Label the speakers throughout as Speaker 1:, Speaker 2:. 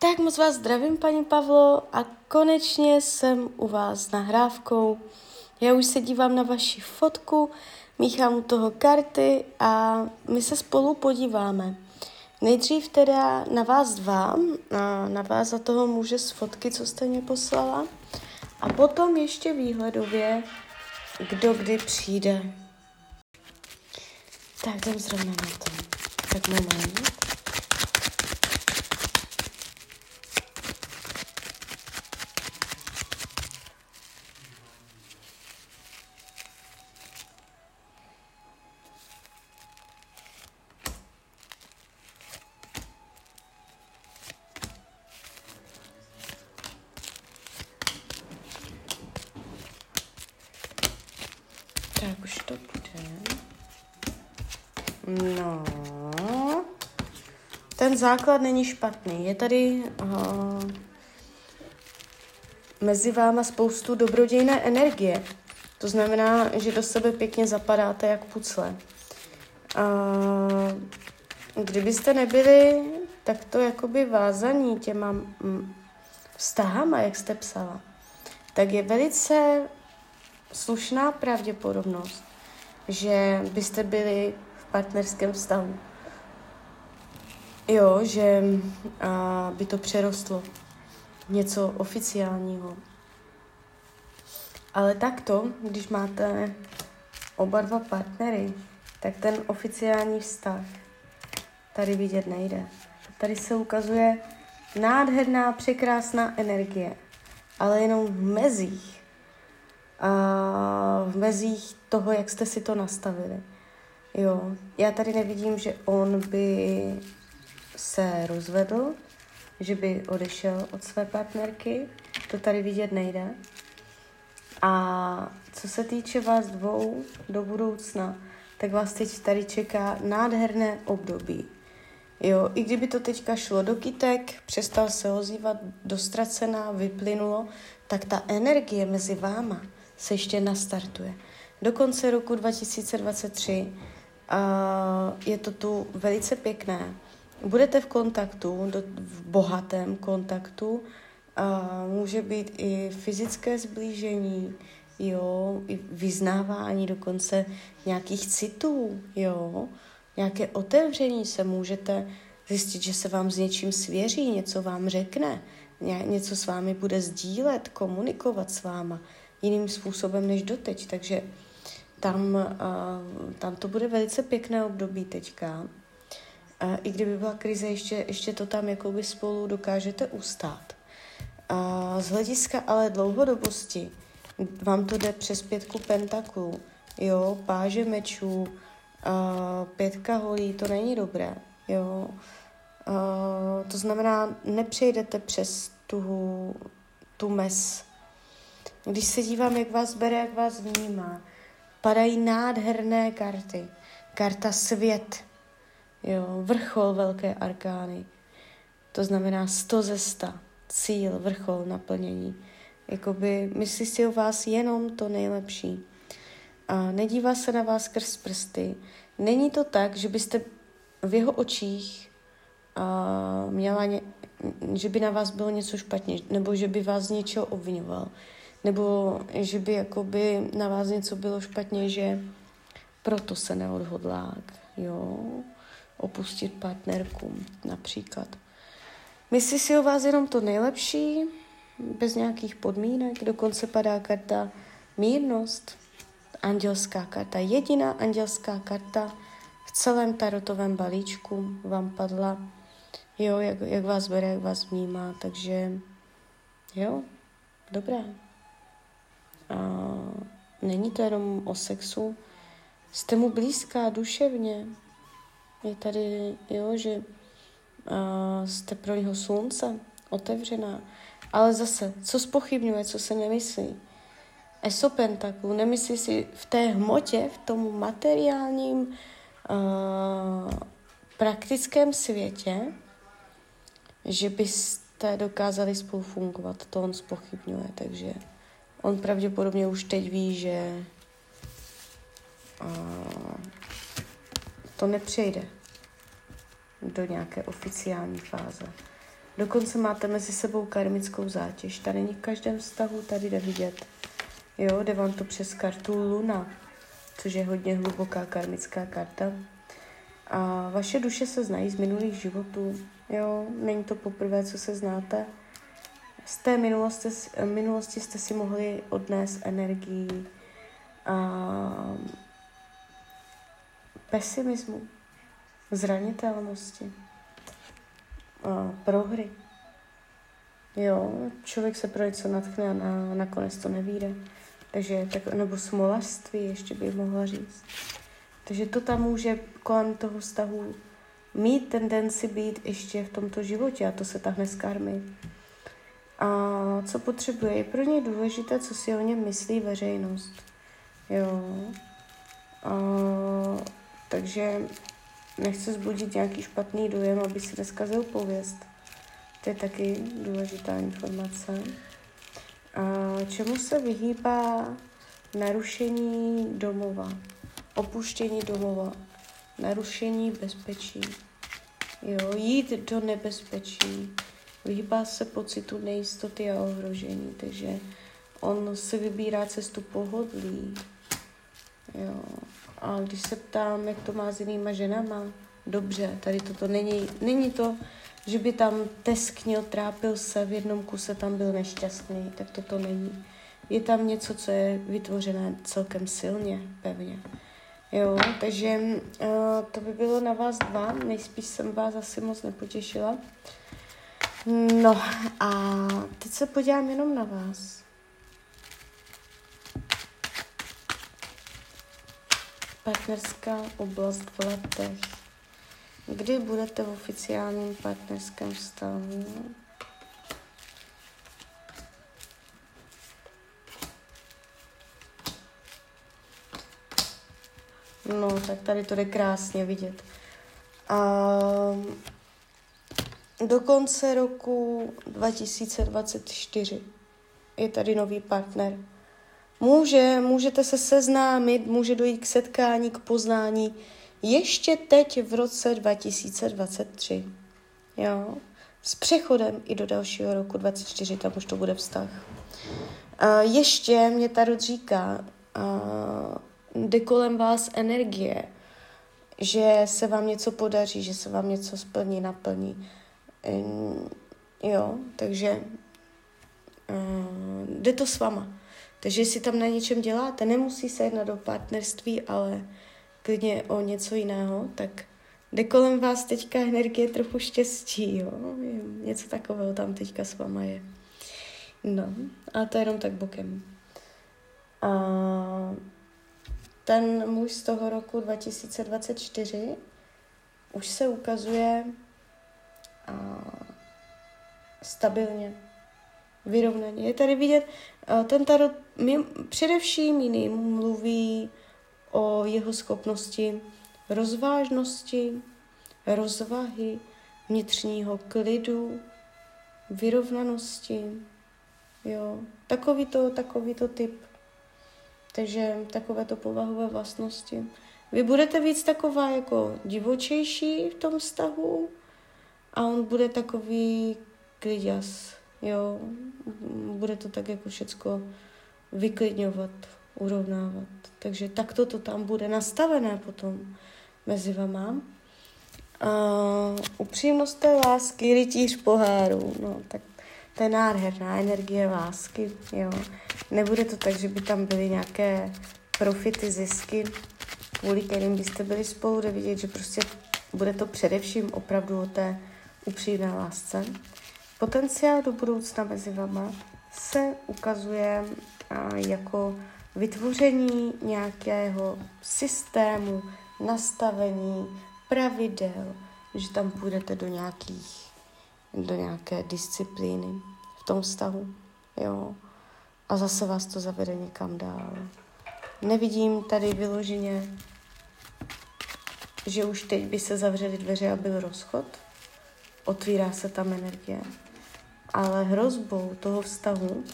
Speaker 1: Tak moc vás zdravím, paní Pavlo, a konečně jsem u vás s nahrávkou. Já už se dívám na vaši fotku, míchám u toho karty a my se spolu podíváme. Nejdřív teda na vás dva, na, vás za toho muže z fotky, co jste mě poslala, a potom ještě výhledově, kdo kdy přijde. Tak jdem zrovna na to. Tak moment. Tak už to bude. No. Ten základ není špatný. Je tady uh, mezi váma spoustu dobrodějné energie. To znamená, že do sebe pěkně zapadáte jak pucle. Uh, kdybyste nebyli takto jakoby vázaní těma mm, vztahama, jak jste psala, tak je velice slušná pravděpodobnost, že byste byli partnerském vztahu. Jo, že a, by to přerostlo něco oficiálního. Ale takto, když máte oba dva partnery, tak ten oficiální vztah tady vidět nejde. Tady se ukazuje nádherná, překrásná energie, ale jenom v mezích a v mezích toho, jak jste si to nastavili. Jo, já tady nevidím, že on by se rozvedl, že by odešel od své partnerky, to tady vidět nejde. A co se týče vás dvou do budoucna, tak vás teď tady čeká nádherné období. Jo, i kdyby to teďka šlo do kytek, přestal se ozývat, dostracená, vyplynulo, tak ta energie mezi váma se ještě nastartuje. Do konce roku 2023 uh, je to tu velice pěkné. Budete v kontaktu, do, v bohatém kontaktu, může být i fyzické zblížení, jo, i vyznávání dokonce nějakých citů, jo, nějaké otevření se můžete zjistit, že se vám s něčím svěří, něco vám řekne, něco s vámi bude sdílet, komunikovat s váma jiným způsobem než doteď. Takže tam, uh, tam to bude velice pěkné období teďka. Uh, I kdyby byla krize, ještě, ještě to tam jakoby spolu dokážete ustát. Uh, z hlediska ale dlouhodobosti vám to jde přes pětku pentaklů, jo, páže mečů, uh, pětka holí, to není dobré, jo. Uh, to znamená, nepřejdete přes tu, tu mes, když se dívám, jak vás bere, jak vás vnímá, padají nádherné karty. Karta svět, jo, vrchol velké arkány. To znamená 100 ze 100, cíl, vrchol, naplnění. Jakoby myslí si o vás jenom to nejlepší. A nedívá se na vás skrz prsty. Není to tak, že byste v jeho očích a měla, ně, že by na vás bylo něco špatně, nebo že by vás z něčeho obvinoval nebo že by jakoby na vás něco bylo špatně, že proto se neodhodlá, jo, opustit partnerku například. Myslí si o vás jenom to nejlepší, bez nějakých podmínek, dokonce padá karta mírnost, andělská karta, jediná andělská karta v celém tarotovém balíčku vám padla, jo, jak, jak vás bere, jak vás vnímá, takže jo, dobré. A není to jenom o sexu, jste mu blízká duševně. Je tady, jo, že a, jste pro něho slunce, otevřená. Ale zase, co spochybňuje, co se nemyslí? Eso pentaklů, nemyslí si v té hmotě, v tom materiálním, uh, praktickém světě, že byste dokázali spolu fungovat. To on spochybňuje, takže on pravděpodobně už teď ví, že to nepřejde do nějaké oficiální fáze. Dokonce máte mezi sebou karmickou zátěž. Tady není v každém vztahu, tady jde vidět. Jo, jde vám to přes kartu Luna, což je hodně hluboká karmická karta. A vaše duše se znají z minulých životů. Jo, není to poprvé, co se znáte. Z té minulosti, minulosti jste si mohli odnést energii a pesimismu, zranitelnosti, a prohry. Jo, člověk se pro něco natchne a na, nakonec to nevíde. Takže, tak, nebo smolařství ještě bych mohla říct. Takže to tam může kolem toho vztahu mít tendenci být ještě v tomto životě a to se tahne z karmy. A co potřebuje? Je pro ně důležité, co si o něm myslí veřejnost. Jo. A, takže nechce zbudit nějaký špatný dojem, aby si neskazil pověst. To je taky důležitá informace. A čemu se vyhýbá narušení domova, opuštění domova, narušení bezpečí, jo, jít do nebezpečí, vyhýbá se pocitu nejistoty a ohrožení, takže on se vybírá cestu pohodlí, jo. A když se ptám, jak to má s jinýma ženama, dobře, tady toto není, není to, že by tam tesknil, trápil se, v jednom kuse tam byl nešťastný, tak toto není. Je tam něco, co je vytvořené celkem silně, pevně. Jo, takže uh, to by bylo na vás dva, nejspíš jsem vás asi moc nepotěšila. No a teď se podívám jenom na vás. Partnerská oblast v letech. Kdy budete v oficiálním partnerském vztahu? No, tak tady to jde krásně vidět. A do konce roku 2024 je tady nový partner. Může, můžete se seznámit, může dojít k setkání, k poznání, ještě teď v roce 2023. Jo? S přechodem i do dalšího roku 2024, tam už to bude vztah. Uh, ještě mě Tarot říká, jde kolem vás energie, že se vám něco podaří, že se vám něco splní, naplní. Jo, takže uh, jde to s váma. Takže jestli tam na něčem děláte, nemusí se jednat do partnerství, ale klidně o něco jiného, tak jde kolem vás teďka energie trochu štěstí, jo? Něco takového tam teďka s váma je. No, a to je jenom tak bokem. A ten muž z toho roku 2024 už se ukazuje stabilně, vyrovnaně. Je tady vidět, a ten tarot především jiným mluví o jeho schopnosti rozvážnosti, rozvahy, vnitřního klidu, vyrovnanosti, jo, takový to, takový to typ. Takže takovéto povahové vlastnosti. Vy budete víc taková jako divočejší v tom vztahu a on bude takový kliděs, jo. Bude to tak jako všecko vyklidňovat, urovnávat. Takže takto to tam bude nastavené potom mezi vama. A upřímnost té lásky, rytíř poháru, no tak to je nádherná energie lásky, jo. Nebude to tak, že by tam byly nějaké profity, zisky, kvůli kterým byste byli spolu, jde vidět, že prostě bude to především opravdu o té upřímné lásce. Potenciál do budoucna mezi vama se ukazuje jako vytvoření nějakého systému, nastavení, pravidel, že tam půjdete do nějakých, do nějaké disciplíny v tom vztahu, jo. A zase vás to zavede někam dál. Nevidím tady vyloženě, že už teď by se zavřely dveře a byl rozchod. Otvírá se tam energie. Ale hrozbou toho vztahu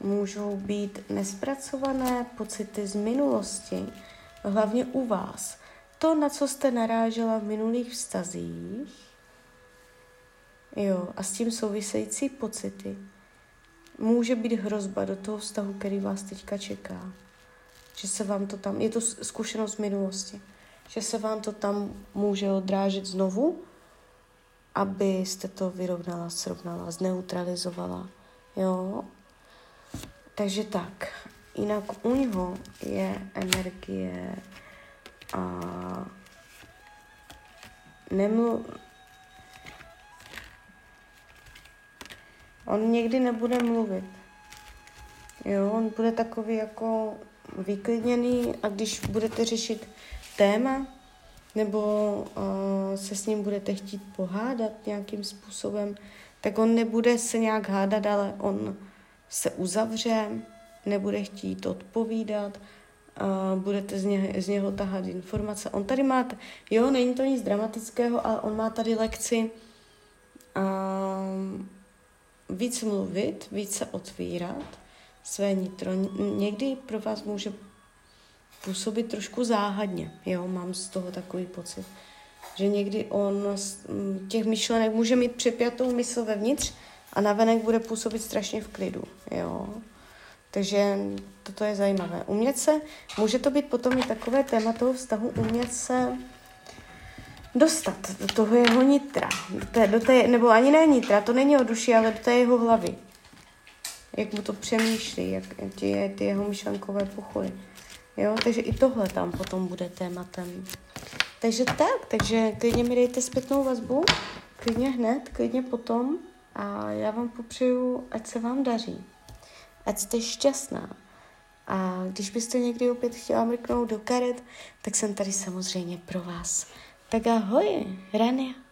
Speaker 1: můžou být nespracované pocity z minulosti, hlavně u vás. To, na co jste narážela v minulých vztazích, Jo, a s tím související pocity. Může být hrozba do toho vztahu, který vás teďka čeká. Že se vám to tam, je to zkušenost z minulosti, že se vám to tam může odrážet znovu, abyste to vyrovnala, srovnala, zneutralizovala. Jo? Takže tak. Jinak u něho je energie a nemlu... On někdy nebude mluvit. Jo, on bude takový jako vyklidněný a když budete řešit téma, nebo uh, se s ním budete chtít pohádat nějakým způsobem, tak on nebude se nějak hádat, ale on se uzavře, nebude chtít odpovídat, uh, budete z, ně, z něho tahat informace. On tady má, jo, není to nic dramatického, ale on má tady lekci uh, víc mluvit, víc se otvírat, své nitro. Někdy pro vás může působit trošku záhadně, jo, mám z toho takový pocit, že někdy on z těch myšlenek může mít přepjatou mysl vevnitř a navenek bude působit strašně v klidu, jo. Takže toto je zajímavé. Umět se, může to být potom i takové téma toho vztahu, umět se dostat do toho jeho nitra, do té, do té, nebo ani ne nitra, to není o duši, ale do té jeho hlavy. Jak mu to přemýšlí, jak ty, ty jeho myšlenkové pochody. Jo, takže i tohle tam potom bude tématem. Takže tak, takže klidně mi dejte zpětnou vazbu, klidně hned, klidně potom a já vám popřeju, ať se vám daří, ať jste šťastná. A když byste někdy opět chtěla mrknout do karet, tak jsem tady samozřejmě pro vás. Tak ahoj, Rania.